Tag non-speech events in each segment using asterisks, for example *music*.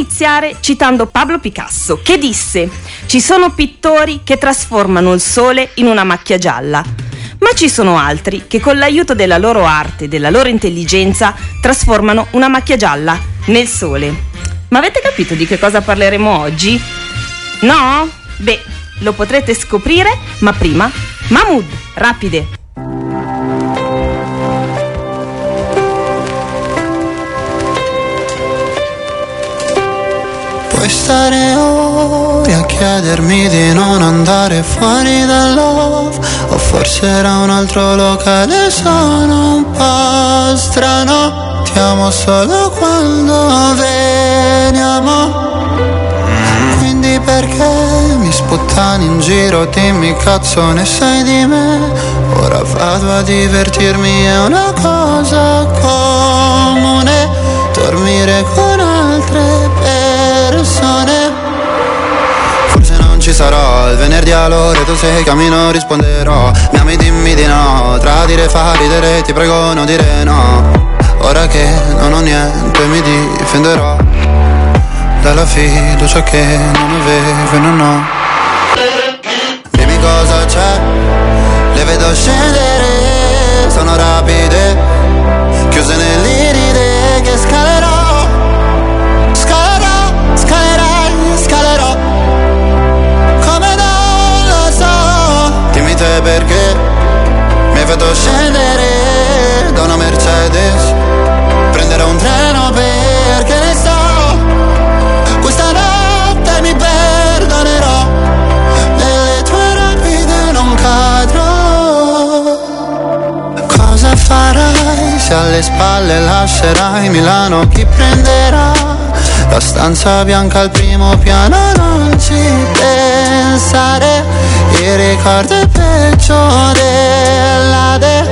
iniziare citando Pablo Picasso, che disse: Ci sono pittori che trasformano il sole in una macchia gialla. Ma ci sono altri che con l'aiuto della loro arte e della loro intelligenza trasformano una macchia gialla nel sole. Ma avete capito di che cosa parleremo oggi? No? Beh, lo potrete scoprire, ma prima, Mahmood, rapide! Puoi stare ore a chiedermi di non andare fuori dal love O forse era un altro locale, sono un po' strano. Ti amo solo quando veniamo. Quindi perché mi sputtani in giro, dimmi cazzo ne sai di me? Ora vado a divertirmi, è una cosa comune Dormire con altre persone. Forse non ci sarò il venerdì all'ora tu sei cammino risponderò. Mi ami dimmi di no Tradire fa ridere ti prego non dire no. Ora che non ho niente mi difenderò Dalla fiducia che non avevo e non ho perché Mi hai fatto scendere Da una Mercedes. Prenderò un treno perché ne so Questa notte mi perdonerò Nelle tue rapide non cadrò. Cosa farai se alle spalle lascerai Milano? Chi prenderà la stanza bianca al primo piano? Non ci pensare, il ricordo è peggio della de.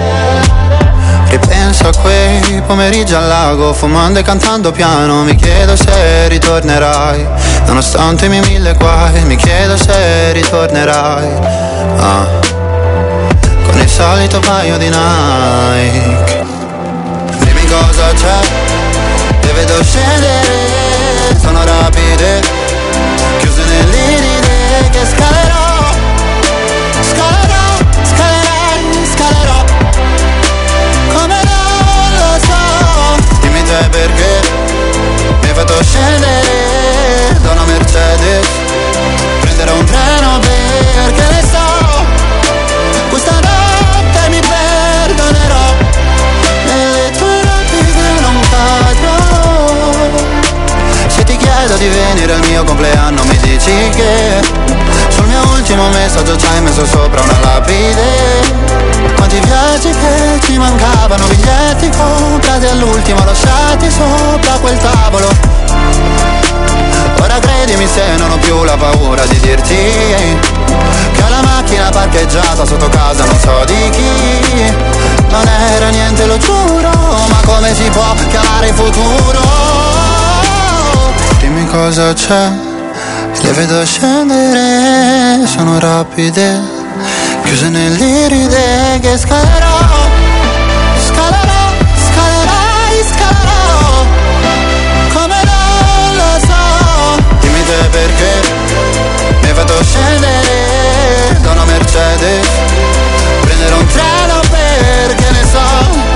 Ripenso a quei pomeriggi al lago, fumando e cantando piano. Mi chiedo se ritornerai, nonostante i miei mille guai. Mi chiedo se ritornerai. Ah con il solito paio di Nike Dimmi cosa c'è, te vedo scendere, sono rapide Chiuse nell'iride che scalerò. Scalerò, scalerai, scalerò. Come non lo so. Dimmi te perché mi hai fatto scendere da una Mercedes. Prenderò un treno chiedo di venire al mio compleanno mi dici che Sul mio ultimo messaggio ci hai messo sopra una lapide. Quanti viaggi che ci mancavano Biglietti comprati all'ultimo lasciati sopra quel tavolo. Ora credimi se non ho più la paura di dirti Che ho la macchina parcheggiata sotto casa non so di chi. Non era niente lo giuro Ma come si può chiamare futuro Dimmi cosa c'è Le vedo scendere Sono rapide Chiuse nell'iride che scalerò. Scalerò, scalerai, scalerò come non lo so. Dimmi te perché mi fatto scendere da una Mercedes Prenderò un treno perché ne so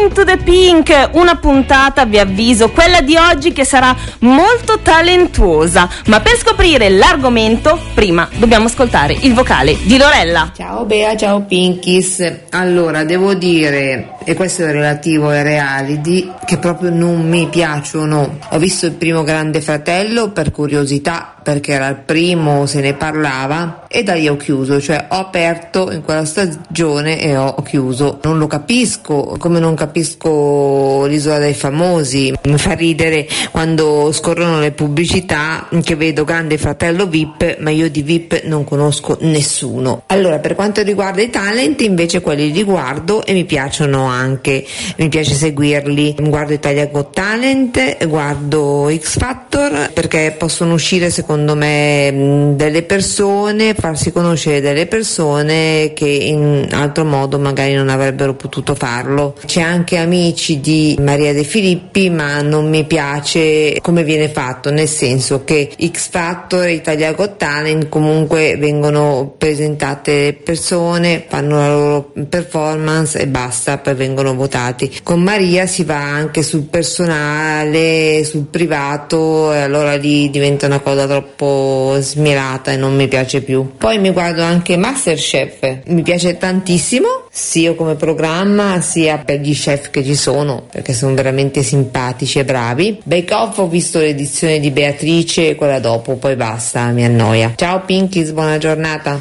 Into the Pink, una puntata, vi avviso, quella di oggi che sarà molto talentuosa. Ma per scoprire l'argomento, prima dobbiamo ascoltare il vocale di Lorella. Ciao Bea, ciao Pinkies. Allora, devo dire, e questo è relativo ai reality che proprio non mi piacciono. Ho visto il primo Grande Fratello per curiosità perché era il primo, se ne parlava e da lì ho chiuso, cioè ho aperto in quella stagione e ho chiuso. Non lo capisco, come non capisco l'isola dei famosi. Mi fa ridere quando scorrono le pubblicità che vedo Grande Fratello VIP, ma io di VIP non conosco nessuno. Allora, per quanto riguarda i talent, invece quelli li guardo e mi piacciono anche. Mi piace seguirli. Guardo Italia Got Talent, guardo X Factor perché possono uscire secondo secondo me delle persone, farsi conoscere delle persone che in altro modo magari non avrebbero potuto farlo. C'è anche amici di Maria De Filippi, ma non mi piace come viene fatto, nel senso che X Factor Italia Got Talent comunque vengono presentate persone, fanno la loro performance e basta, poi vengono votati. Con Maria si va anche sul personale, sul privato e allora lì diventa una cosa troppo troppo smirata e non mi piace più. Poi mi guardo anche Masterchef, mi piace tantissimo, sia come programma sia per gli chef che ci sono, perché sono veramente simpatici e bravi. Bake Off ho visto l'edizione di Beatrice e quella dopo, poi basta, mi annoia. Ciao Pinkies, buona giornata.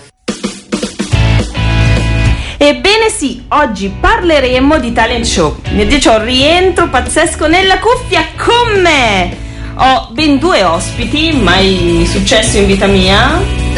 Ebbene sì, oggi parleremo di talent show. Dio, c'ho un rientro pazzesco nella cuffia con me! Ho ben due ospiti, mai successo in vita mia. *laughs*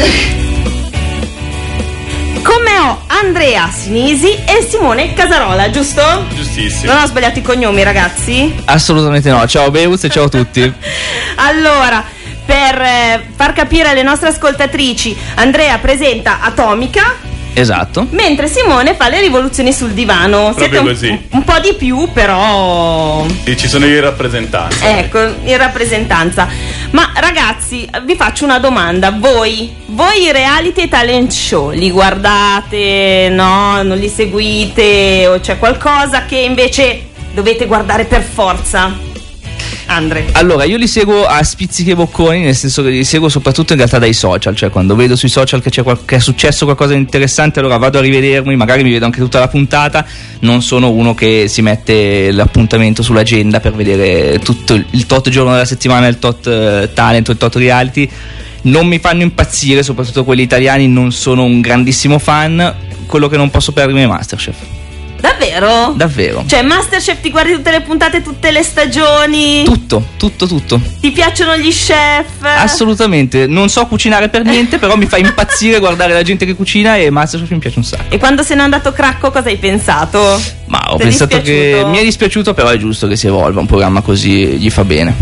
Come ho Andrea Sinisi e Simone Casarola, giusto? Giustissimo. Non ho sbagliato i cognomi, ragazzi? Assolutamente no. Ciao Beus e ciao a tutti. *laughs* allora, per eh, far capire alle nostre ascoltatrici, Andrea presenta Atomica Esatto. Mentre Simone fa le rivoluzioni sul divano. Proprio Siete un, così. un po' di più, però. E ci sono io in rappresentanza. Ecco, in rappresentanza. Ma ragazzi, vi faccio una domanda. Voi, voi i reality e talent show li guardate? No, non li seguite? O c'è qualcosa che invece dovete guardare per forza? Andre. Allora, io li seguo a spizzichi e bocconi, nel senso che li seguo soprattutto in realtà dai social, cioè quando vedo sui social che, qual- che è successo qualcosa di interessante, allora vado a rivedermi, magari mi vedo anche tutta la puntata, non sono uno che si mette l'appuntamento sull'agenda per vedere tutto il tot giorno della settimana, il tot uh, talent il tot reality. Non mi fanno impazzire, soprattutto quelli italiani, non sono un grandissimo fan. Quello che non posso perdermi è Masterchef. Davvero? Davvero. Cioè, Masterchef ti guardi tutte le puntate, tutte le stagioni? Tutto, tutto, tutto. Ti piacciono gli chef? Assolutamente. Non so cucinare per niente, però mi fa *laughs* impazzire guardare la gente che cucina e Masterchef mi piace un sacco. E quando se n'è andato Cracco, cosa hai pensato? Ma ho T'è pensato dispiaciuto? che mi è dispiaciuto, però è giusto che si evolva un programma così, gli fa bene.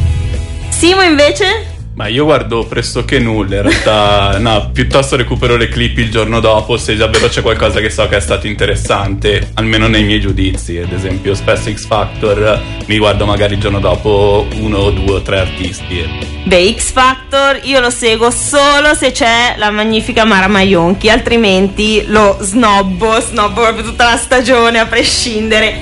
Simo invece? Ma io guardo pressoché nulla, in realtà, *laughs* no, piuttosto recupero le clip il giorno dopo se davvero c'è qualcosa che so che è stato interessante, almeno nei miei giudizi. Ad esempio, spesso X Factor mi guardo magari il giorno dopo uno, due o tre artisti. Beh, X Factor io lo seguo solo se c'è la magnifica Mara Maionchi, altrimenti lo snobbo, snobbo proprio tutta la stagione a prescindere.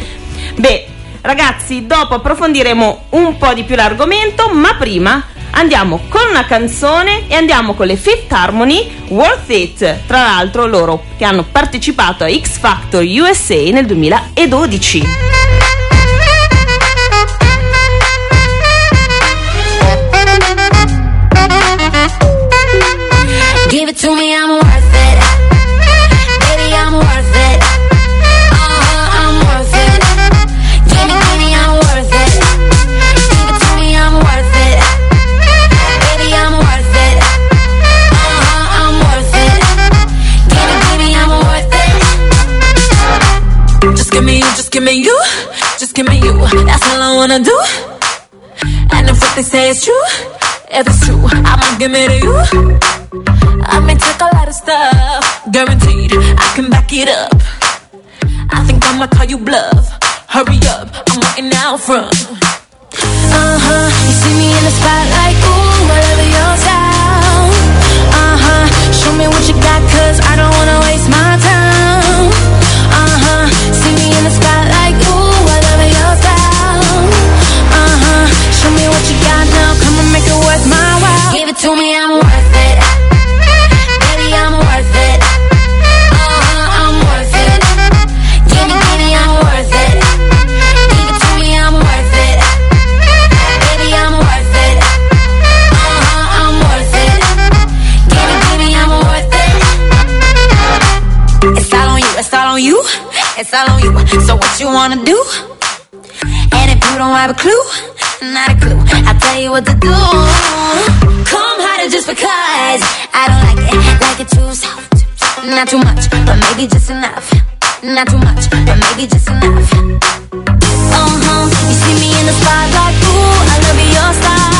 Beh, ragazzi, dopo approfondiremo un po' di più l'argomento, ma prima andiamo con una canzone e andiamo con le Fifth Harmony Worth It. Tra l'altro loro che hanno partecipato a X Factor USA nel 2012. Wanna do. And if what they say is true, if it's true, I'ma give it to you. I may take a lot of stuff, guaranteed I can back it up. I think I'ma call you bluff. Hurry up, I'm waiting out front. Uh huh, you see me in the spotlight, ooh, love your style. Uh huh, show me what you got, cause I don't wanna waste my time. All on you. So what you wanna do? And if you don't have a clue, not a clue, I'll tell you what to do. Come harder just because I don't like it, like it too soft. Not too much, but maybe just enough. Not too much, but maybe just enough. Uh huh. You see me in the spotlight, ooh, I love your style.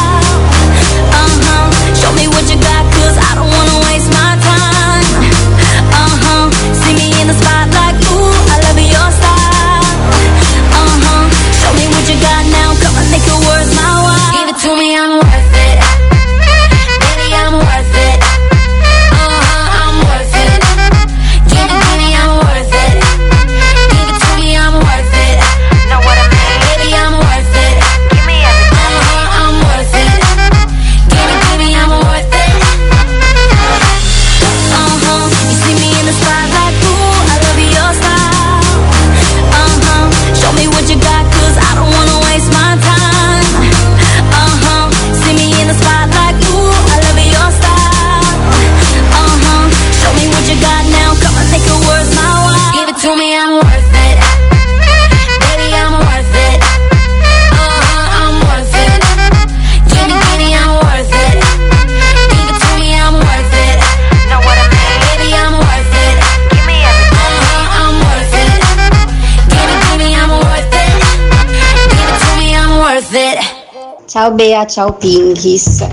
Ciao Bea, ciao Pinkies.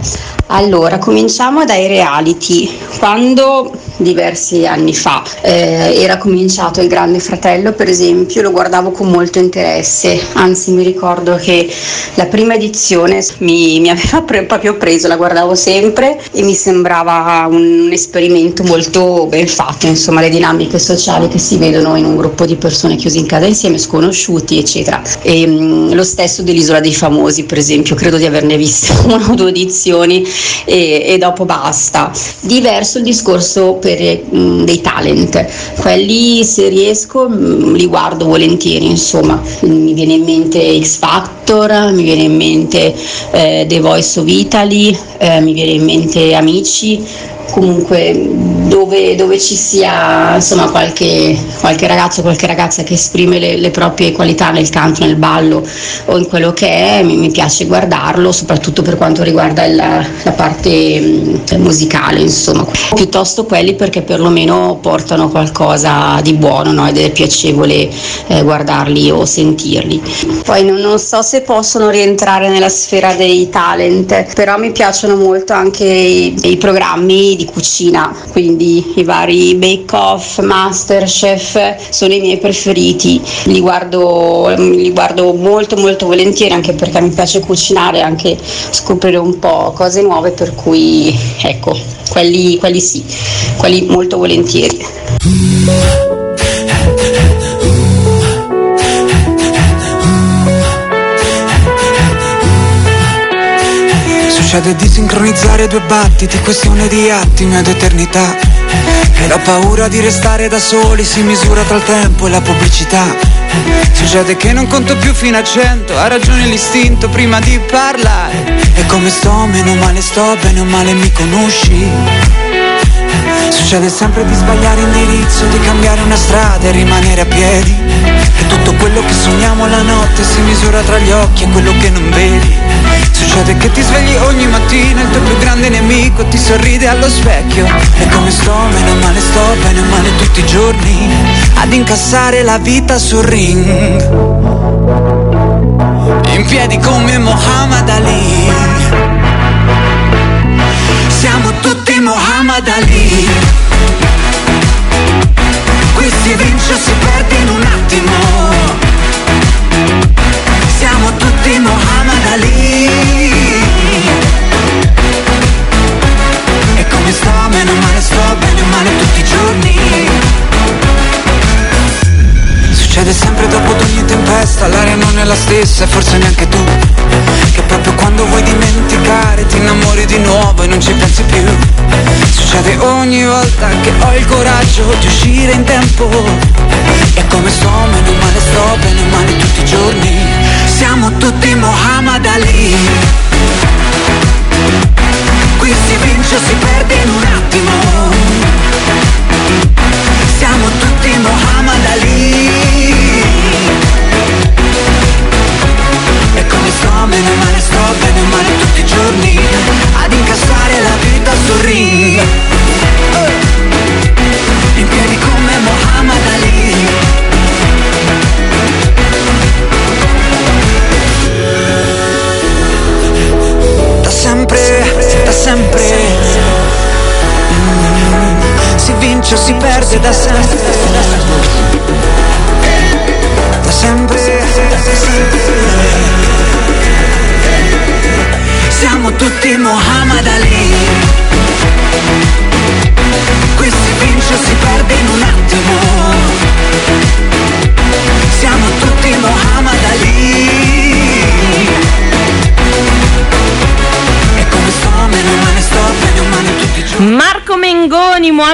Allora, cominciamo dai reality. Quando diversi anni fa eh, era cominciato il Grande Fratello, per esempio, lo guardavo con molto interesse. Anzi, mi ricordo che la prima edizione mi, mi aveva pre- proprio preso, la guardavo sempre e mi sembrava un, esperimento molto ben fatto. Insomma, le dinamiche sociali che si vedono in un gruppo di persone chiuse in casa insieme, sconosciuti, eccetera. E, mh, lo stesso dell'Isola dei Famosi, per esempio, credo di averne viste *laughs* una o due edizioni e, e dopo basta. Diverso il discorso per mh, dei talent, quelli se riesco mh, li guardo volentieri, insomma, mi viene in mente X Factor, mi viene in mente eh, The Voice of Italy, eh, mi viene in mente Amici, comunque dove, dove ci sia insomma qualche, qualche ragazzo o qualche ragazza che esprime le, le proprie qualità nel canto, nel ballo o in quello che è, mi, mi piace guardarlo, soprattutto per quanto riguarda il- la parte musicale, insomma. Piuttosto quelli perché perlomeno portano qualcosa di buono no? ed è piacevole eh, guardarli o sentirli. Poi non, non so se possono rientrare nella sfera dei talent, però mi piacciono molto anche i, i programmi di cucina, quindi i vari Bake Off, Masterchef sono i miei preferiti, li guardo, li guardo molto molto volentieri anche perché mi piace cucinare, anche scoprire un po' cose nuove, per cui ecco, quelli, quelli sì, quelli molto volentieri. Succede di sincronizzare due battiti, questione di attimi ed eternità. E la paura di restare da soli si misura tra il tempo e la pubblicità. Succede che non conto più fino a cento, ha ragione l'istinto prima di parlare. E come sto, meno male sto, bene o male mi conosci. Succede sempre di sbagliare indirizzo, di cambiare una strada e rimanere a piedi. E tutto quello che sogniamo la notte si misura tra gli occhi e quello che non vedi. Succede che ti svegli ogni mattina, il tuo più grande nemico ti sorride allo specchio. E come sto, meno male sto, bene o male tutti i giorni, ad incassare la vita sul ring. In piedi come Muhammad Ali. Siamo tutti Muhammad Ali. Qui si vince o si perde in un attimo. Siamo tutti Muhammad Ali. E come sto, meno male sto, bene o male tutti i giorni. Succede sempre dopo ogni tempesta, l'aria non è la stessa e forse neanche tu. Che proprio quando vuoi dimenticare ti innamori di nuovo e non ci pensi più. Succede ogni volta che ho il coraggio di uscire in tempo. E come sto, meno male sto, bene male tutti i giorni. Siamo tutti Muhammad Ali. Qui si vince o si perde in un attimo. Siamo tutti Muhammad Ali.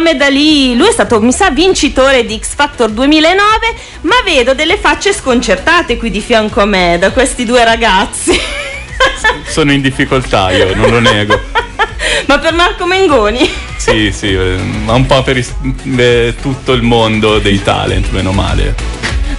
Mohamed Ali, lui è stato, mi sa, vincitore di X Factor 2009, ma vedo delle facce sconcertate qui di fianco a me da questi due ragazzi. Sono in difficoltà io, non lo nego. *laughs* ma per Marco Mengoni? Sì, sì, eh, ma un po' per is- eh, tutto il mondo dei talent, meno male.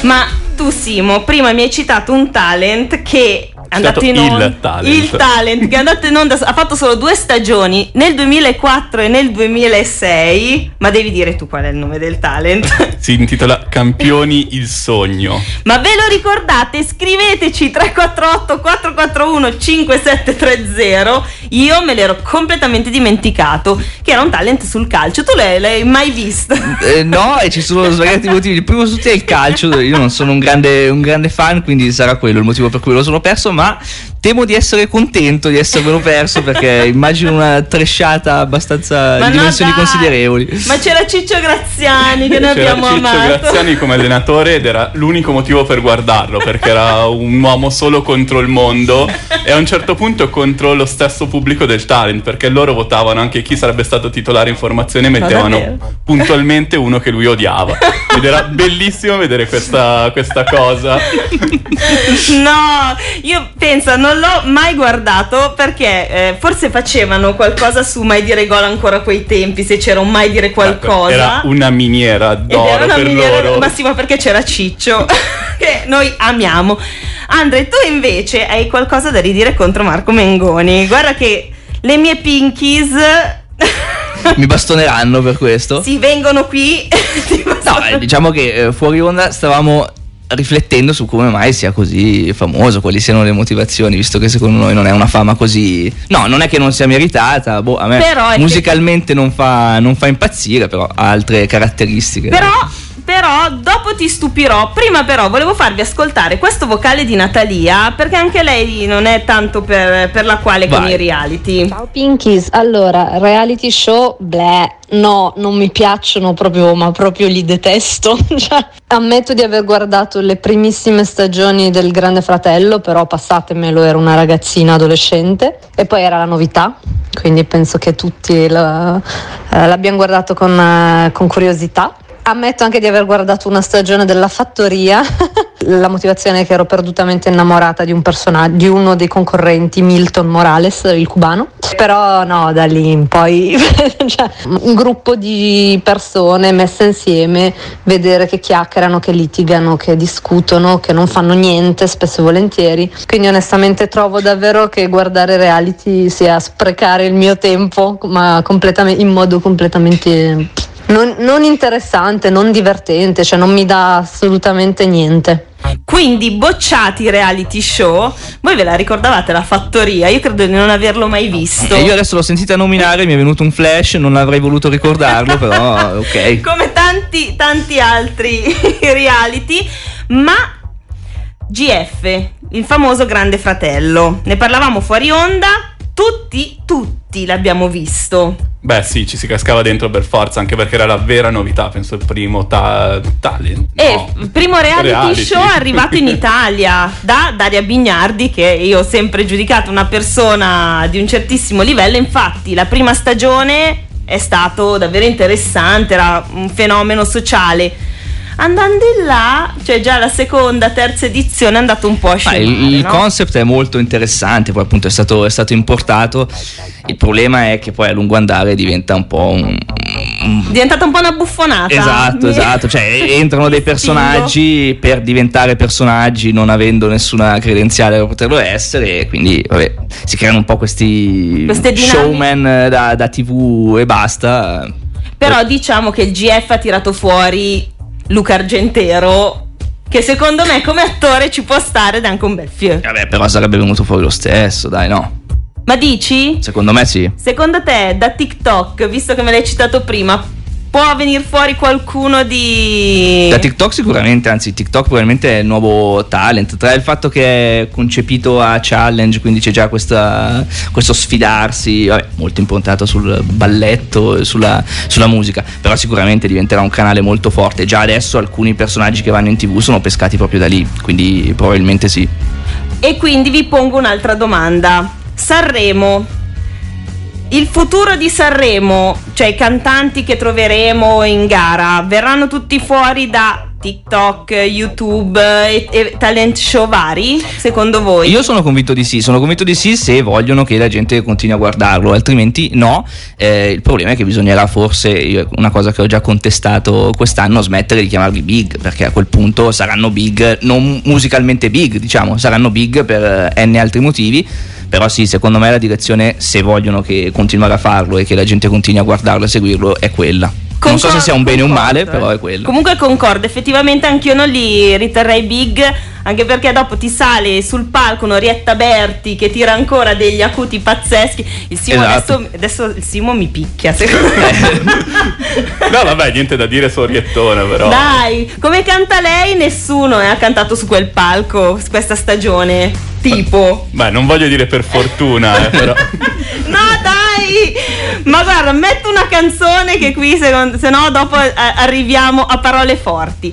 Ma tu Simo, prima mi hai citato un talent che è andato in il onda talent. il talent che è andato in onda ha fatto solo due stagioni nel 2004 e nel 2006 ma devi dire tu qual è il nome del talent *laughs* Si intitola Campioni *laughs* il sogno. ma ve lo ricordate scriveteci 348 441 5730 io me l'ero completamente dimenticato che era un talent sul calcio tu l'hai, l'hai mai visto Eh, no, e ci sono *laughs* svariati motivi. Il primo su tutti è il calcio. Io non sono un grande, un grande fan, quindi sarà quello il motivo per cui lo sono perso. Ma temo di essere contento di essermelo perso perché immagino una tresciata abbastanza Ma di no, dimensioni dai. considerevoli. ma c'era Ciccio Graziani che noi C'era abbiamo Ciccio amato Graziani come allenatore ed era l'unico motivo per guardarlo perché era un uomo solo contro il mondo e a un certo punto contro lo stesso pubblico del talent perché loro votavano anche chi sarebbe stato titolare in formazione e mettevano puntualmente uno che lui odiava ed era bellissimo vedere questa, questa cosa *laughs* No, io penso, non l'ho mai guardato perché eh, forse facevano qualcosa su mai dire gol ancora a quei tempi, se c'era un mai dire qualcosa. era una miniera Ed d'oro era una per miniera- loro Ma sì, ma perché c'era Ciccio, *laughs* che noi amiamo. Andre, tu invece hai qualcosa da ridire contro Marco Mengoni. Guarda che le mie pinkies *laughs* Mi bastoneranno per questo. si vengono qui. *laughs* ti No, eh, diciamo che eh, fuori onda stavamo riflettendo su come mai sia così famoso, quali siano le motivazioni, visto che secondo noi non è una fama così... No, non è che non sia meritata, boh, a me Però è che- musicalmente non, fa, non fa impazzire, però ha altre caratteristiche. Però, però, dopo ti stupirò. Prima, però, volevo farvi ascoltare questo vocale di Natalia, perché anche lei non è tanto per, per la quale con Vai. i reality. Ciao Pinkies, allora, reality show, bleh, no, non mi piacciono proprio, ma proprio li detesto. *laughs* Cioè, ammetto di aver guardato le primissime stagioni del Grande Fratello, però passatemelo, ero una ragazzina adolescente e poi era la novità, quindi penso che tutti la- eh, l'abbiamo guardato con, eh, con curiosità. Ammetto anche di aver guardato una stagione della fattoria. *laughs* La motivazione è che ero perdutamente innamorata di un personaggio, di uno dei concorrenti, Milton Morales, il cubano. Però no, da lì in poi *laughs* cioè, un gruppo di persone messe insieme, vedere che chiacchierano, che litigano, che discutono, che non fanno niente, spesso e volentieri. Quindi onestamente trovo davvero che guardare reality sia sprecare il mio tempo, ma in modo completamente non, non interessante, non divertente, cioè non mi dà assolutamente niente. Quindi, bocciati i reality show. Voi ve la ricordavate la fattoria? Io credo di non averlo mai visto. E io adesso l'ho sentita nominare, mi è venuto un flash, non avrei voluto ricordarlo, però *laughs* ok. come tanti tanti altri *laughs* reality, ma GF, il famoso Grande Fratello. Ne parlavamo fuori onda, tutti tutti l'abbiamo visto. beh sì ci si cascava dentro per forza anche perché era la vera novità penso il primo ta- talent E no. primo reality, Reality. show arrivato in *laughs* Italia da Daria Bignardi, che io ho sempre giudicato una persona di un certissimo livello. Infatti, la prima stagione è stato davvero interessante, era un fenomeno sociale. Andando in là, cioè già la seconda, terza edizione è andato un po' a scemare, il il no? concept è molto interessante, poi appunto è stato, è stato importato. Il problema è che poi a lungo andare diventa un po' un. un- diventata un po' una buffonata. Esatto, Mi- esatto, cioè *laughs* entrano dei personaggi per diventare personaggi non avendo nessuna credenziale per poterlo essere, e quindi vabbè, si creano un po' questi showman eh, da, da tv e basta. Però diciamo che il GF ha tirato fuori Luca Argentero, che secondo me come attore ci può stare ed è anche un bel film. Vabbè, però sarebbe venuto fuori lo stesso, dai, no? Ma dici? Secondo me sì. Secondo te da TikTok, visto che me l'hai citato prima, può venire fuori qualcuno di... Da TikTok sicuramente, anzi TikTok probabilmente è il nuovo talent, tra il fatto che è concepito a challenge, quindi c'è già questa- questo sfidarsi, vabbè, molto improntato sul balletto e sulla, sulla musica, però sicuramente diventerà un canale molto forte, già adesso alcuni personaggi che vanno in tv sono pescati proprio da lì, quindi probabilmente sì. E quindi vi pongo un'altra domanda. Sanremo. Il futuro di Sanremo, cioè i cantanti che troveremo in gara, verranno tutti fuori da TikTok, YouTube e, e talent show vari, secondo voi? Io sono convinto di sì, sono convinto di sì se vogliono che la gente continui a guardarlo, altrimenti no. Eh, il problema è che bisognerà forse, una cosa che ho già contestato quest'anno, smettere di chiamarli big, perché a quel punto saranno big, non musicalmente big, diciamo, saranno big per eh, n altri motivi. Però sì, secondo me la direzione, se vogliono che continuare a farlo e che la gente continui a guardarlo e seguirlo, è quella. non so se sia un bene o un male, però è quello. Comunque concordo, effettivamente anch'io non li riterrei big, anche perché dopo ti sale sul palco Norietta Berti che tira ancora degli acuti pazzeschi. Il Simo Esatto. adesso, adesso il Simo mi picchia, secondo *laughs* me. No, vabbè, niente da dire su Oriettone, però. Dai, come canta lei, nessuno eh, ha cantato su quel palco questa stagione. Tipo. Beh, non voglio dire per fortuna, eh, però. *laughs* No, dai! Ma guarda, metto una canzone che qui, secondo- se no, dopo eh, arriviamo a parole forti.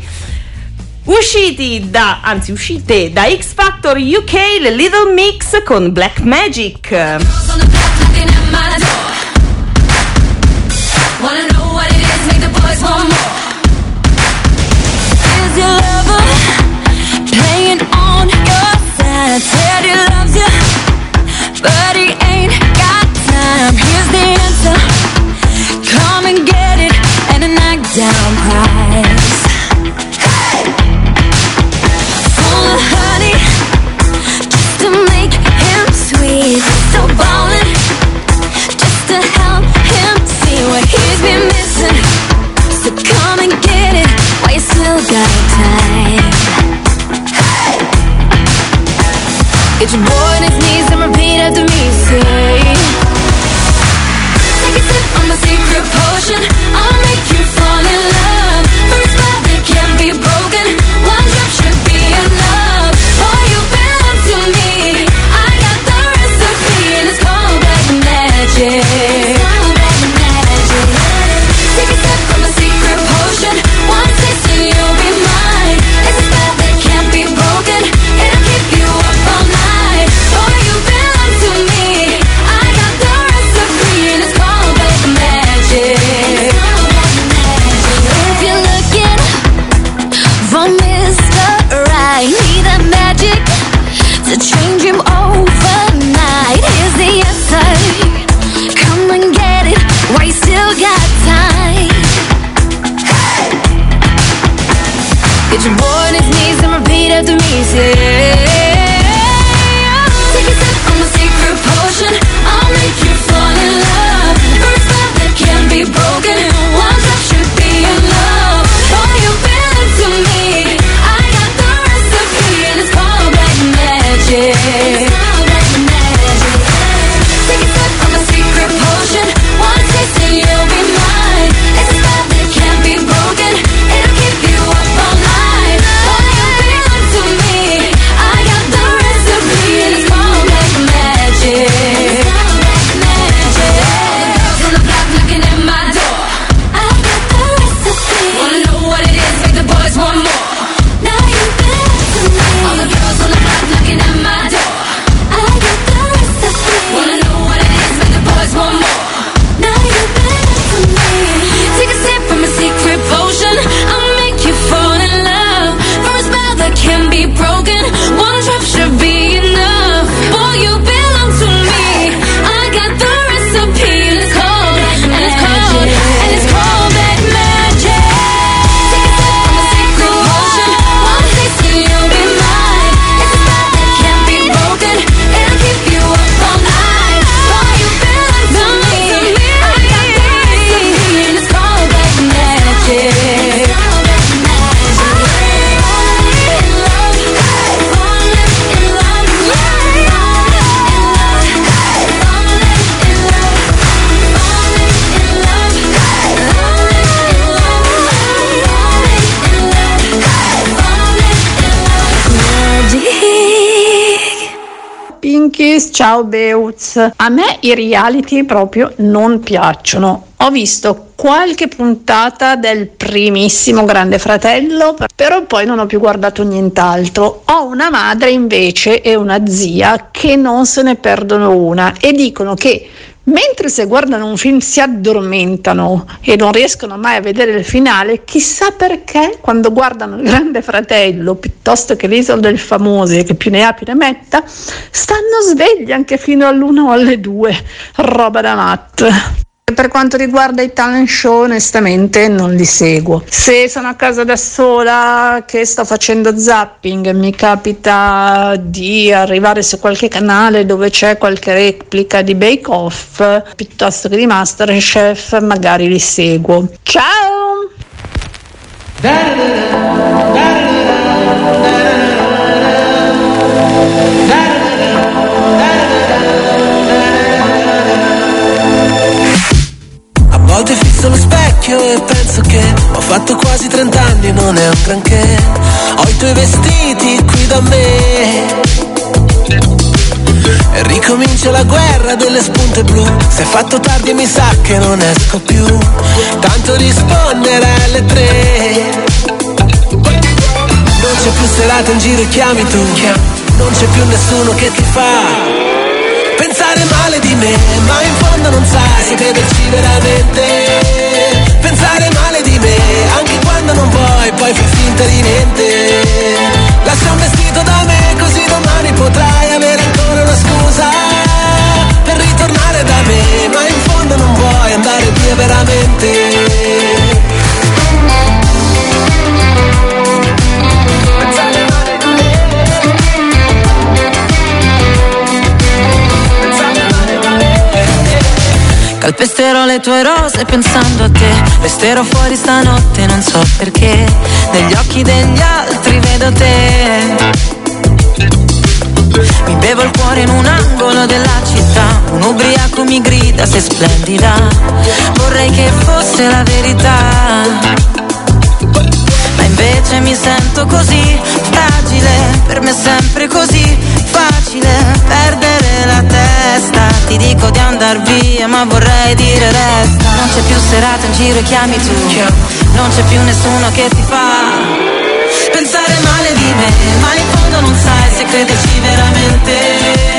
Usciti da, anzi, uscite da X Factor UK, le Little Mix con Black Magic. It's your boy on his knees and repeat after me. Say, take a sip of my secret potion. I'll make you fall in love. Pinkies, ciao Beuz. A me i reality proprio non piacciono. Ho visto qualche puntata del primissimo Grande Fratello, però poi non ho più guardato nient'altro. Ho una madre invece e una zia che non se ne perdono una e dicono che mentre se guardano un film si addormentano e non riescono mai a vedere il finale, chissà perché quando guardano il Grande Fratello piuttosto che l'Isola del Famosi, che più ne ha più ne metta, stanno svegli anche fino all'una o alle due. Roba da matte. Per quanto riguarda i talent show, onestamente non li seguo. Se sono a casa da sola, che sto facendo zapping, mi capita di arrivare su qualche canale dove c'è qualche replica di Bake Off piuttosto che di Masterchef, magari li seguo. Ciao! A volte fisso lo specchio e penso che ho fatto quasi 30 anni, non è un granché. Ho i tuoi vestiti qui da me. E ricomincia la guerra delle spunte blu. Se è fatto tardi mi sa che non esco più. Tanto rispondere alle tre. Non c'è più serata in giro e chiami tu. Non c'è più nessuno che ti fa pensare male di me, ma in fondo non sai crederci veramente. Pensare male di me, anche quando non vuoi, poi fai finta di niente. Lascia un vestito da me, così domani potrai avere ancora una scusa per ritornare da me, ma in fondo non vuoi andare via veramente. Calpesterò le tue rose pensando a te. Resterò fuori stanotte non so perché. Negli occhi degli altri vedo te. Mi bevo il cuore in un angolo della città. Un ubriaco mi grida sei splendida. Vorrei che fosse la verità. Ma invece mi sento così fragile. Per me sempre così facile perdere la testa. Ti dico di andar via ma vorrei dire resta. Non c'è più serata in giro e chiami tu. Non c'è più nessuno che ti fa Pensare male di me. Ma in fondo non sai se crederci veramente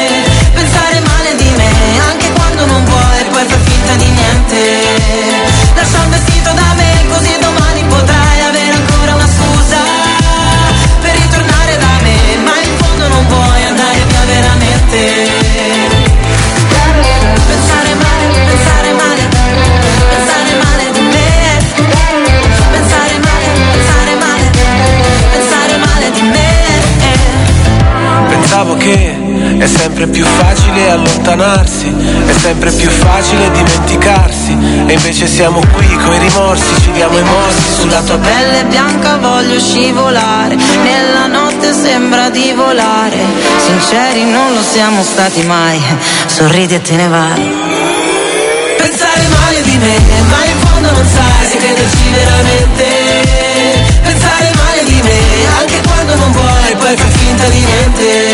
sempre più facile dimenticarsi, e invece siamo qui coi rimorsi, ci diamo i morsi sulla tua pelle. bianca voglio scivolare Nella notte sembra di volare Sinceri non lo siamo stati mai Sorridi e te ne vai Pensare male di me, ma in fondo non sai se crederci veramente. Pensare male di me, anche quando non vuoi, poi fai finta di niente.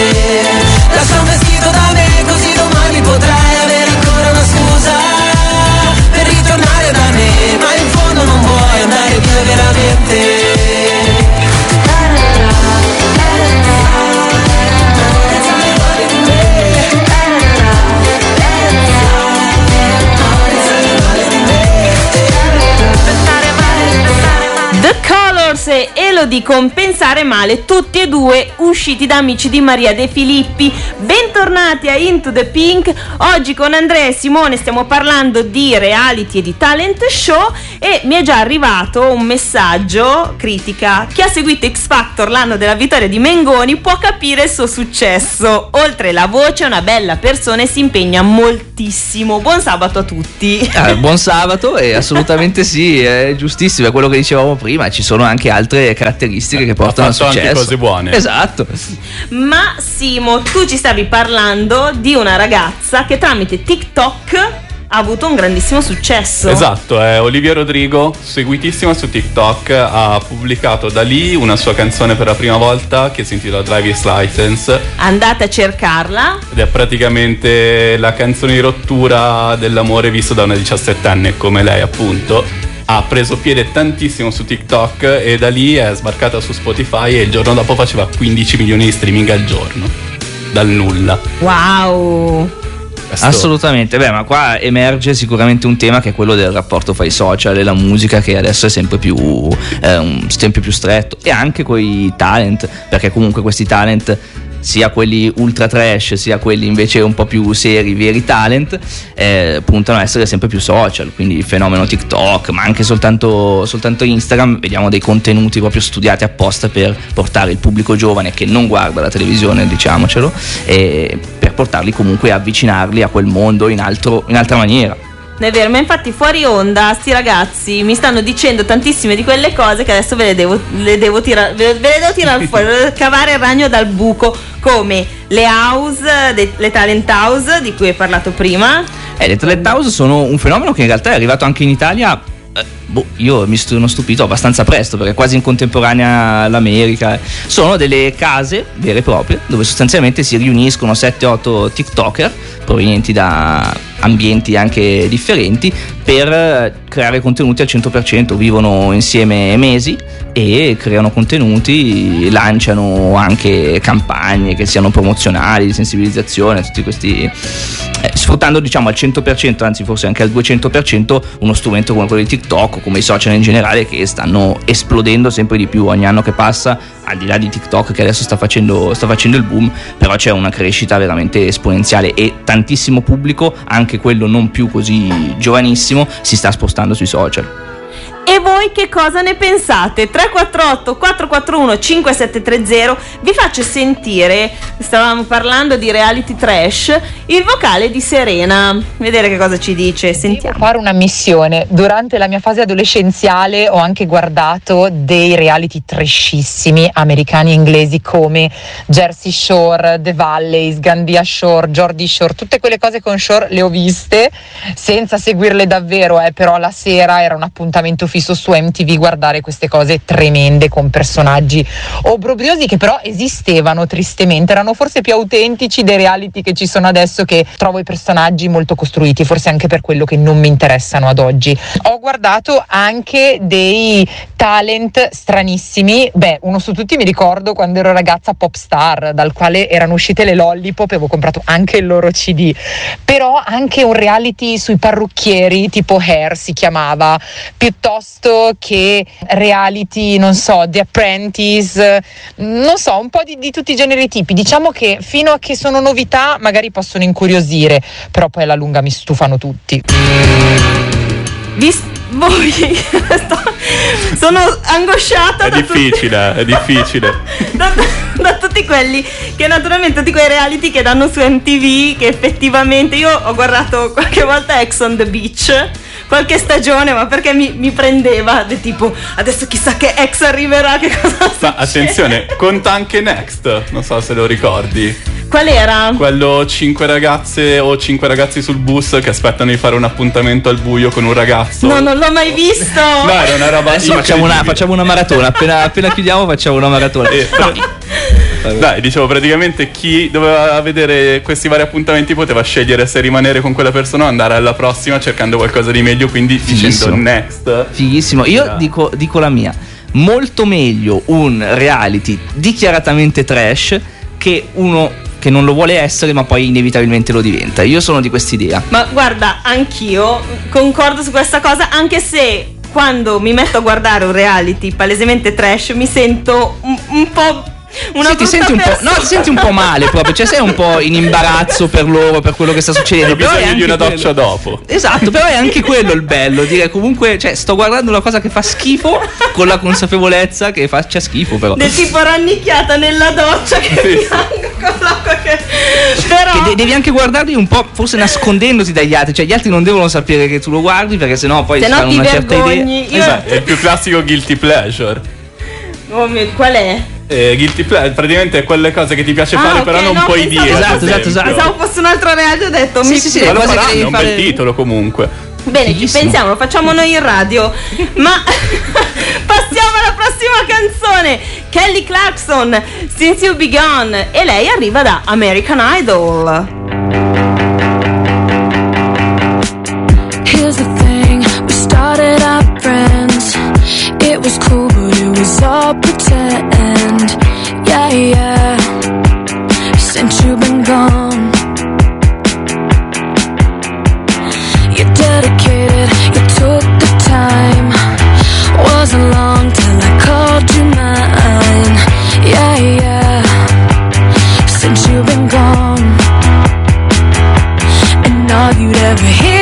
E Elodie con Pensare Male, tutti e due usciti da amici di Maria De Filippi. Bentornati a Into the Pink. Oggi con Andrea e Simone stiamo parlando di reality e di talent show e mi è già arrivato un messaggio critica. Chi ha seguito X Factor l'anno della vittoria di Mengoni può capire il suo successo. Oltre la voce è una bella persona e si impegna moltissimo. Buon sabato a tutti. Ah, buon sabato e assolutamente sì, è giustissimo, è quello che dicevamo prima, ci sono anche altre caratteristiche che portano al fatto anche successo. cose buone. Esatto. Ma Simo, tu ci stavi parlando di una ragazza che tramite TikTok ha avuto un grandissimo successo. Esatto, è Olivia Rodrigo, seguitissima su TikTok, ha pubblicato da lì una sua canzone per la prima volta che si intitola Driver's License Andate a cercarla. ed è praticamente la canzone di rottura dell'amore visto da una 17enne come lei appunto. Ha preso piede tantissimo su TikTok e da lì è sbarcata su Spotify e il giorno dopo faceva 15 milioni di streaming al giorno. Dal nulla. Wow. Questo. Assolutamente, beh, ma qua emerge sicuramente un tema che è quello del rapporto fra i social e la musica che adesso è sempre più, eh, sempre più stretto e anche quei talent, perché comunque questi talent sia quelli ultra trash sia quelli invece un po' più seri, veri talent, eh, puntano a essere sempre più social, quindi il fenomeno TikTok, ma anche soltanto, soltanto Instagram, vediamo dei contenuti proprio studiati apposta per portare il pubblico giovane che non guarda la televisione, diciamocelo, e per portarli comunque a avvicinarli a quel mondo in, altro- in altra maniera. È vero, ma infatti fuori onda sti ragazzi mi stanno dicendo tantissime di quelle cose che adesso ve le devo, le devo tirare ve ve le devo tirare *laughs* fuori, cavare il ragno dal buco, come le house, le talent house di cui hai parlato prima. Eh, le talent house sono un fenomeno che in realtà è arrivato anche in Italia. eh, boh, io mi sono stupito abbastanza presto perché quasi in contemporanea all'America. Sono delle case vere e proprie dove sostanzialmente si riuniscono 7-8 TikToker provenienti da ambienti anche differenti per eh, creare contenuti al 100%. Vivono insieme mesi e creano contenuti, lanciano anche campagne che siano promozionali, di sensibilizzazione, tutti questi eh, sfruttando diciamo al 100%, anzi forse anche al 200% uno strumento come quello di TikTok o come i social in generale che stanno esplodendo sempre di più ogni anno che passa, al di là di TikTok che adesso sta facendo, sta facendo il boom, però c'è una crescita veramente esponenziale e tantissimo pubblico, anche quello non più così giovanissimo, si sta spostando sui social. E voi che cosa ne pensate? 348 441 5730 vi faccio sentire, stavamo parlando di reality trash, il vocale di Serena. Vedere che cosa ci dice, sentiamo. fare una missione. Durante la mia fase adolescenziale ho anche guardato dei reality trashissimi americani e inglesi come Jersey Shore, The Valleys, Gandia Shore, Jordi Shore, tutte quelle cose con Shore le ho viste senza seguirle davvero, eh, però la sera era un appuntamento fisso su MTV guardare queste cose tremende con personaggi obbrobriosi che però esistevano tristemente, erano forse più autentici dei reality che ci sono adesso che trovo i personaggi molto costruiti, forse anche per quello che non mi interessano ad oggi. Ho guardato anche dei talent stranissimi, beh, uno su tutti mi ricordo quando ero ragazza pop star, dal quale erano uscite le lollipop e avevo comprato anche il loro CD, però anche un reality sui parrucchieri tipo Hair si chiamava, piuttosto che reality, non so, The Apprentice, non so, un po' di, di tutti i generi e tipi. Diciamo che fino a che sono novità magari possono incuriosire, però poi alla lunga mi stufano tutti. Vis- voi *laughs* sto- sono angosciata È da tutti- difficile, è *laughs* difficile. da, da tutti quelli che naturalmente tutti quei reality che danno su MTV che effettivamente io ho guardato qualche volta Ex on the Beach qualche stagione ma perché mi, mi prendeva del tipo adesso chissà che ex arriverà che cosa Ma attenzione, conta anche Next, non so se lo ricordi. qual era? Quello 5 ragazze o 5 ragazzi sul bus che aspettano di fare un appuntamento al buio con un ragazzo. no non l'ho mai visto No, era una roba Adesso facciamo una, facciamo una maratona, appena, appena chiudiamo facciamo una maratona. Eh, Dai, dicevo praticamente chi doveva vedere questi vari appuntamenti poteva scegliere se rimanere con quella persona o andare alla prossima cercando qualcosa di meglio, quindi dicendo Fighissimo. next. Fighissimo. Io dico, dico la mia. Molto meglio un reality dichiaratamente trash che uno che non lo vuole essere ma poi inevitabilmente lo diventa. Io sono di quest'idea. Ma guarda, anch'io concordo su questa cosa, anche se quando mi metto a guardare un reality palesemente trash mi sento un, un po'. Una sì, ti senti un po'. No, ti senti un po' male proprio. Cioè, sei un po' in imbarazzo per loro, per quello che sta succedendo. Hai Però è bisogno di una quello- doccia dopo. Esatto, però è anche quello il bello. Dire comunque, cioè, sto guardando una cosa che fa schifo con la consapevolezza che faccia schifo, però. Del tipo rannicchiata nella doccia che piango con l'acqua che. Però. Che de- devi anche guardarli un po', forse nascondendoti dagli altri, cioè gli altri non devono sapere che tu lo guardi perché sennò poi Se no fanno una certa vergogni. idea. Io- Esatto. È il più classico guilty pleasure. Oh mio- qual è? Eh, guilty pleasure praticamente è quelle cose che ti piace fare Ah, però non no, puoi dire. Esatto, esatto, esempio. Pensavo fosse un altro reality ho detto mi Ma lo faranno, è un bel titolo comunque. Bene, ci pensiamo, lo facciamo noi in radio. Ma *laughs* passiamo alla prossima canzone. Kelly Clarkson, Since You Be Gone. E lei arriva da American Idol. Here's the was cool, but it was all pretend. Yeah, yeah. Since you've been gone, you dedicated, you took the time. Wasn't long till I called you mine. Yeah, yeah. Since you've been gone, and all you'd ever hear.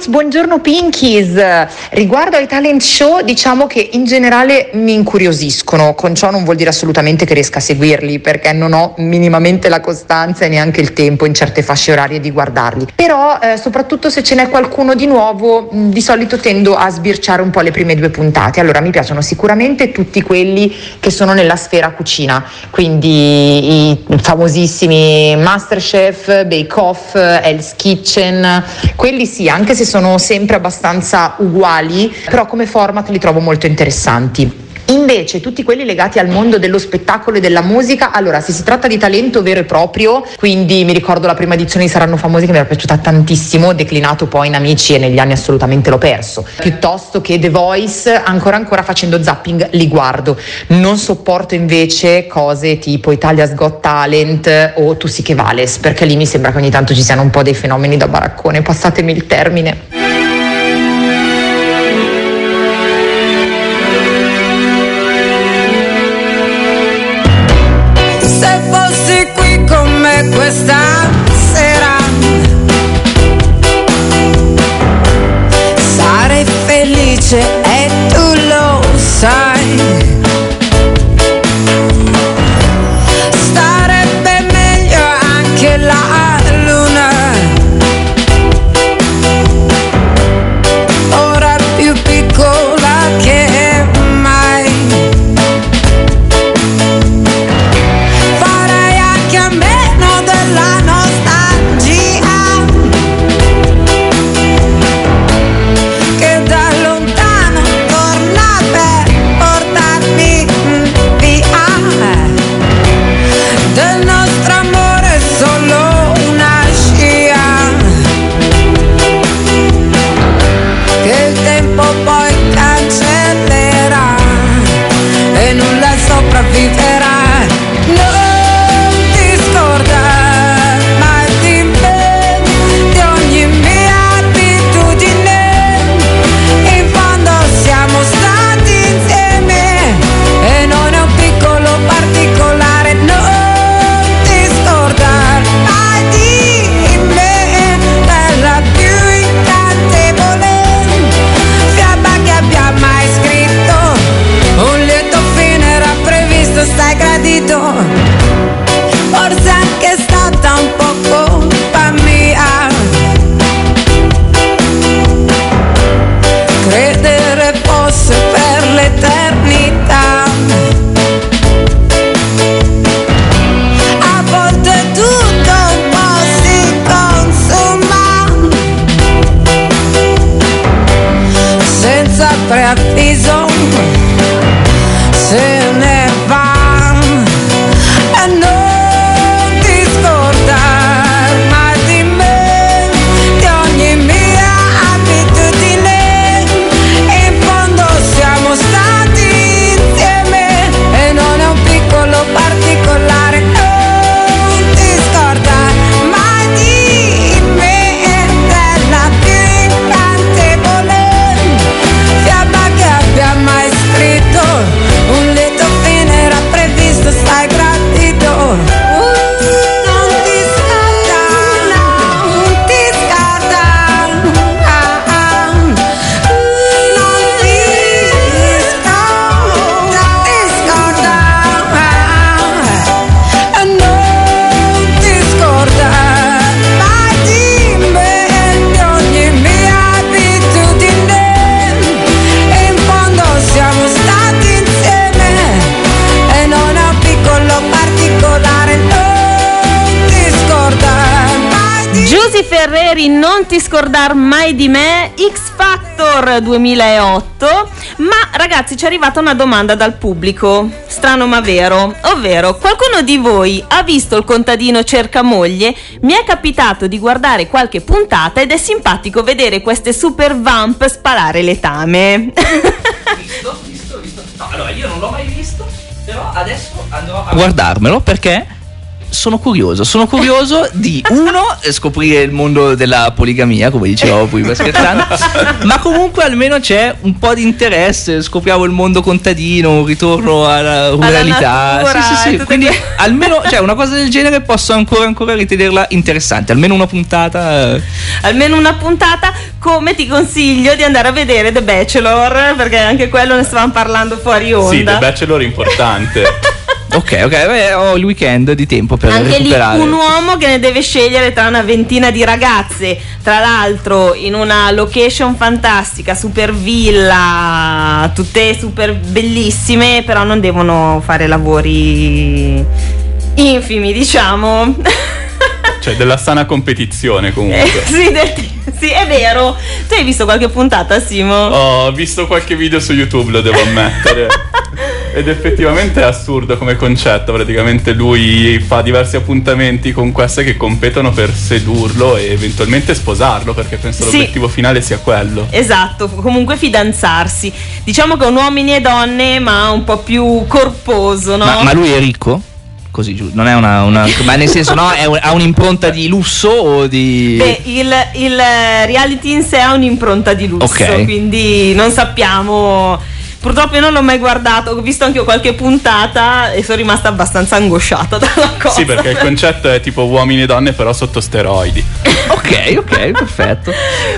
Beuz, buongiorno Pinkies. Riguardo ai talent show, diciamo che in generale mi incuriosiscono, con ciò non vuol dire assolutamente che riesca a seguirli, perché non ho minimamente la costanza e neanche il tempo in certe fasce orarie di guardarli. Però, eh, soprattutto se ce n'è qualcuno di nuovo, mh, di solito tendo a sbirciare un po' le prime due puntate. Allora, mi piacciono sicuramente tutti quelli che sono nella sfera cucina, quindi i famosissimi Masterchef, Bake Off, Hell's Kitchen, quelli sì, anche se sono sempre abbastanza uguali, però come format li trovo molto interessanti. Invece tutti quelli legati al mondo dello spettacolo e della musica, allora se si tratta di talento vero e proprio, quindi mi ricordo la prima edizione di Saranno Famosi che mi era piaciuta tantissimo, declinato poi in Amici e negli anni assolutamente l'ho perso, piuttosto che The Voice, ancora ancora facendo zapping li guardo. Non sopporto invece cose tipo Italia's Got Talent o Tu sì che vales, perché lì mi sembra che ogni tanto ci siano un po' dei fenomeni da baraccone, passatemi il termine. Shit. Ferreri, non ti scordar mai di me, X Factor 2008. Ma ragazzi, ci è arrivata una domanda dal pubblico, strano ma vero, ovvero qualcuno di voi ha visto il contadino cerca moglie? Mi è capitato di guardare qualche puntata ed è simpatico vedere queste super vamp sparare letame. No, allora io non l'ho mai visto, però adesso andrò a guardarmelo perché sono curioso, sono curioso di uno scoprire il mondo della poligamia, come dicevo prima scherzando, ma comunque almeno c'è un po' di interesse, scopriamo il mondo contadino, un ritorno alla ruralità. natura sì, sì, sì, quindi que- almeno cioè, una cosa del genere posso ancora ancora ritenerla interessante, almeno una puntata. eh, Almeno una puntata, come ti consiglio di andare a vedere The Bachelor, perché anche quello ne stavamo parlando fuori onda. Sì, The Bachelor è importante. *laughs* Ok, ok, beh, ho il weekend di tempo per Anche lì recuperare. un uomo che ne deve scegliere tra una ventina di ragazze, tra l'altro in una location fantastica, super villa, tutte super bellissime, però non devono fare lavori infimi, diciamo. *laughs* cioè, della sana competizione comunque. Eh, sì, del- sì, è vero. Tu hai visto qualche puntata, Simo? Ho visto qualche video su YouTube, lo devo ammettere. *laughs* Ed effettivamente è assurdo come concetto. Praticamente lui fa diversi appuntamenti con queste che competono per sedurlo e eventualmente sposarlo, perché penso Sì. l'obiettivo finale sia quello. Esatto, comunque fidanzarsi. Diciamo che è un uomini e donne, ma un po' più corposo, no? Ma, ma lui è ricco? Così giù, non è una, una- ma nel senso, no? È un- ha un'impronta di lusso o di. Beh, il, il reality in sé ha un'impronta di lusso, Ok. quindi non sappiamo. Purtroppo non l'ho mai guardato, ho visto anche io qualche puntata e sono rimasta abbastanza angosciata dalla *laughs* cosa. Sì, perché il concetto è tipo uomini e donne, però sotto steroidi. *laughs* ok, ok, perfetto.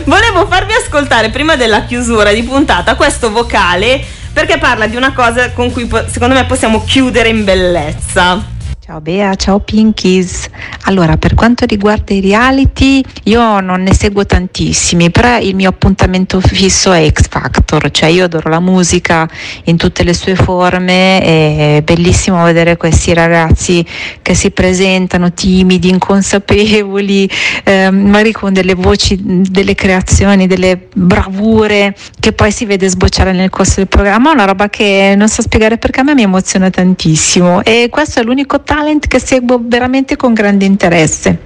Volevo farvi ascoltare prima della chiusura di puntata questo vocale perché parla di una cosa con cui secondo me possiamo chiudere in bellezza. Ciao Bea, ciao Pinkies. Allora, per quanto riguarda i reality, io non ne seguo tantissimi, però il mio appuntamento fisso è X Factor, cioè io adoro la musica in tutte le sue forme, è bellissimo vedere questi ragazzi che si presentano timidi, inconsapevoli, ehm, magari con delle voci, delle creazioni, delle bravure che poi si vede sbocciare nel corso del programma, una roba che non so spiegare perché a me mi emoziona tantissimo e questo è l'unico talent che seguo veramente con grande interesse.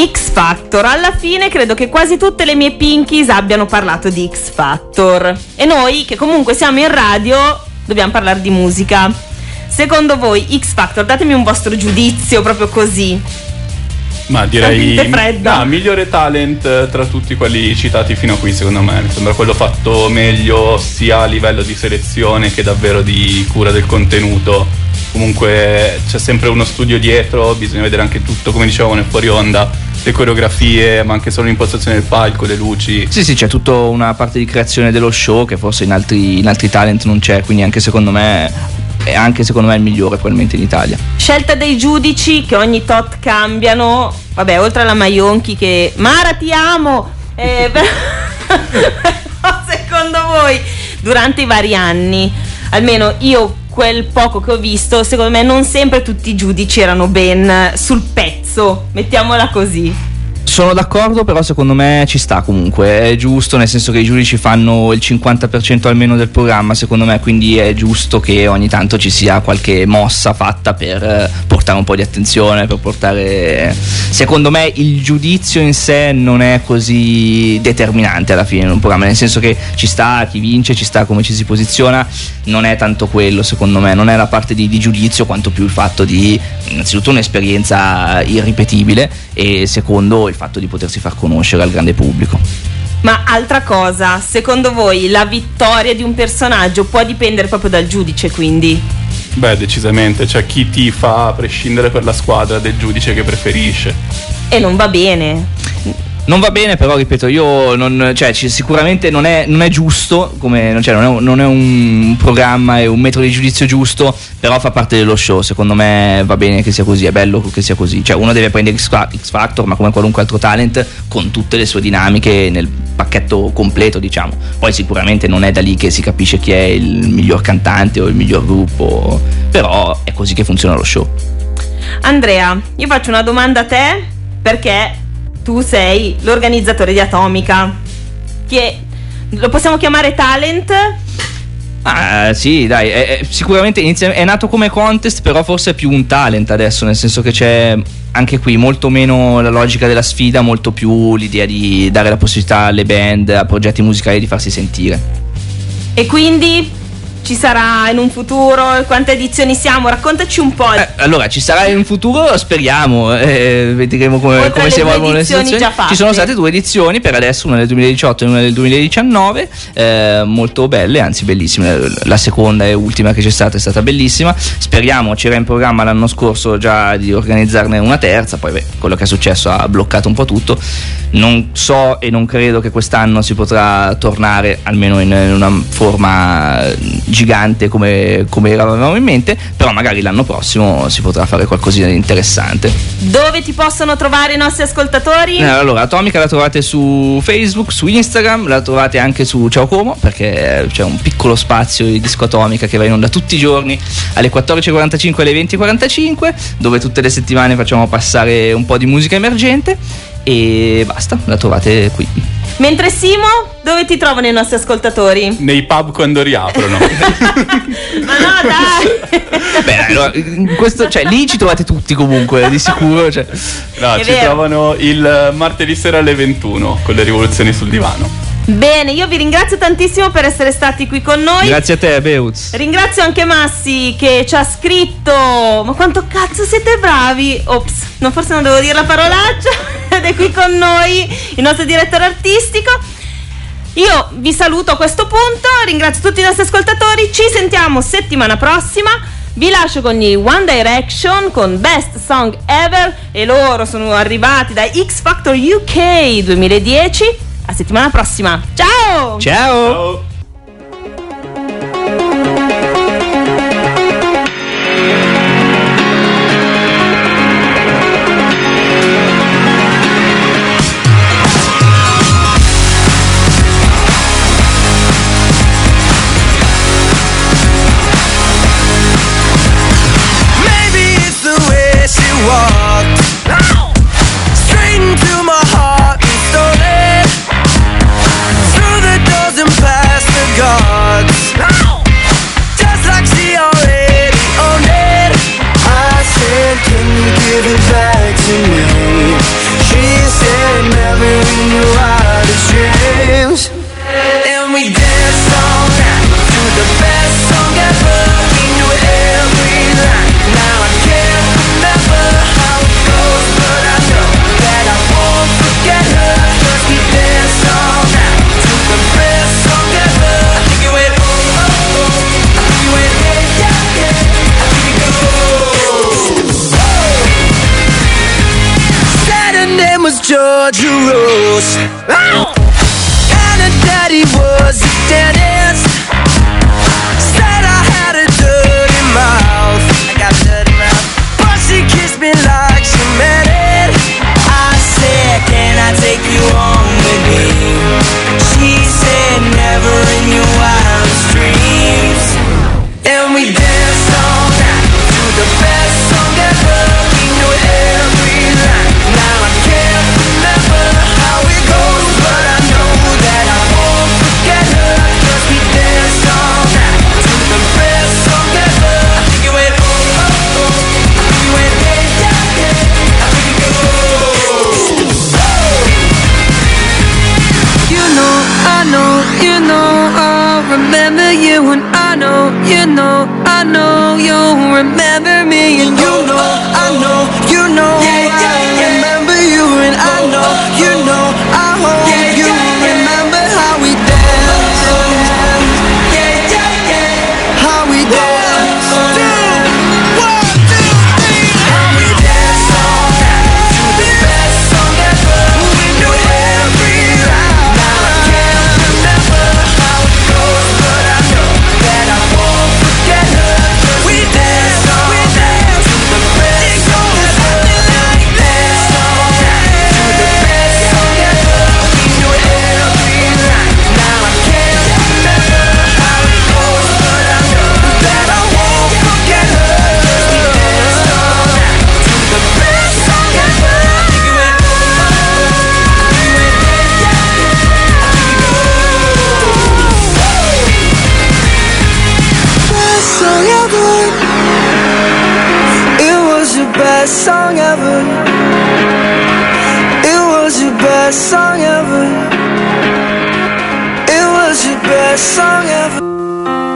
X Factor, alla fine credo che quasi tutte le mie pinkies abbiano parlato di X Factor e noi che comunque siamo in radio dobbiamo parlare di musica. Secondo voi X Factor, datemi un vostro giudizio proprio così. Ma direi. No, migliore talent eh, tra tutti quelli citati fino a qui, secondo me. Mi sembra quello fatto meglio sia a livello di selezione che davvero di cura del contenuto. Comunque c'è sempre uno studio dietro, bisogna vedere anche tutto, come dicevamo nel fuori onda, le coreografie, ma anche solo l'impostazione del palco, le luci. Sì, sì, c'è tutta una parte di creazione dello show che forse in altri, in altri talent non c'è, quindi anche secondo me è anche secondo me il migliore probabilmente in Italia. Scelta dei giudici che ogni tot cambiano. Vabbè, oltre alla Maionchi che Mara ti amo. Eh, *laughs* *laughs* però secondo voi durante i vari anni, almeno io quel poco che ho visto, secondo me non sempre tutti i giudici erano ben sul pezzo, mettiamola così. Sono d'accordo, però secondo me ci sta comunque, è giusto, nel senso che i giudici fanno il 50% almeno del programma, secondo me, quindi è giusto che ogni tanto ci sia qualche mossa fatta per eh, portare un po' di attenzione, per portare... Secondo me il giudizio in sé non è così determinante alla fine in un programma, nel senso che ci sta chi vince, ci sta come ci si posiziona, non è tanto quello secondo me, non è la parte di, di giudizio quanto più il fatto di innanzitutto un'esperienza irripetibile e secondo il fatto di potersi far conoscere al grande pubblico. Ma altra cosa, secondo voi la vittoria di un personaggio può dipendere proprio dal giudice, quindi? Beh, decisamente, cioè chi ti fa a prescindere per la squadra del giudice che preferisce. E non va bene. Non va bene, però ripeto, io non, cioè, ci- sicuramente non è, non è giusto, come, cioè, non, è, non è un programma e un metodo di giudizio giusto, però fa parte dello show. Secondo me va bene che sia così, è bello che sia così. Cioè, uno deve prendere X, X Factor, ma come qualunque altro talent, con tutte le sue dinamiche nel pacchetto completo, diciamo. Poi sicuramente non è da lì che si capisce chi è il miglior cantante o il miglior gruppo, però è così che funziona lo show. Andrea, io faccio una domanda a te perché tu sei l'organizzatore di Atomica, che lo possiamo chiamare talent? Ah, sì, dai, è- è- sicuramente inizia- è nato come contest, però forse è più un talent adesso, nel senso che c'è anche qui molto meno la logica della sfida, molto più l'idea di dare la possibilità alle band, a progetti musicali di farsi sentire. E quindi ci sarà in un futuro? Quante edizioni siamo? Raccontaci un po'. Eh, allora, ci sarà in un futuro, speriamo, eh, vedremo come, come si evolvono le edizioni situazioni. Ci sono state due edizioni per adesso, una del 2018 e una del 2019, eh, molto belle, anzi bellissime. La seconda e ultima che c'è stata è stata bellissima. Speriamo, c'era in programma l'anno scorso già di organizzarne una terza, poi beh, quello che è successo ha bloccato un po' tutto. Non so e non credo che quest'anno si potrà tornare, almeno in, in una forma gigante come, come eravamo in mente, però magari l'anno prossimo si potrà fare qualcosina di interessante. Dove ti possono trovare i nostri ascoltatori? Eh, Allora, Atomica la trovate su Facebook, su Instagram, la trovate anche su Ciao Como perché c'è un piccolo spazio di disco Atomica che va in onda tutti i giorni alle 14.45 e alle 20.45 dove tutte le settimane facciamo passare un po' di musica emergente e basta, la trovate qui. Mentre Simo, dove ti trovano i nostri ascoltatori? Nei pub quando riaprono. *laughs* Ma no, dai! Beh, allora, in questo, cioè, lì ci trovate tutti comunque, di sicuro. Cioè. No, È ci vero. trovano il martedì sera alle 21 con le rivoluzioni sul divano. Bene, io vi ringrazio tantissimo per essere stati qui con noi. Grazie a te, Beuz. Ringrazio anche Massi che ci ha scritto. Ma quanto cazzo siete bravi! Ops, no, forse non devo dire la parolaccia. *laughs* Ed è qui con noi il nostro direttore artistico. Io vi saluto a questo punto, ringrazio tutti i nostri ascoltatori, ci sentiamo settimana prossima. Vi lascio con gli One Direction con Best Song Ever e loro sono arrivati da X Factor UK 2010. A settimana prossima. Ciao! Ciao! Maybe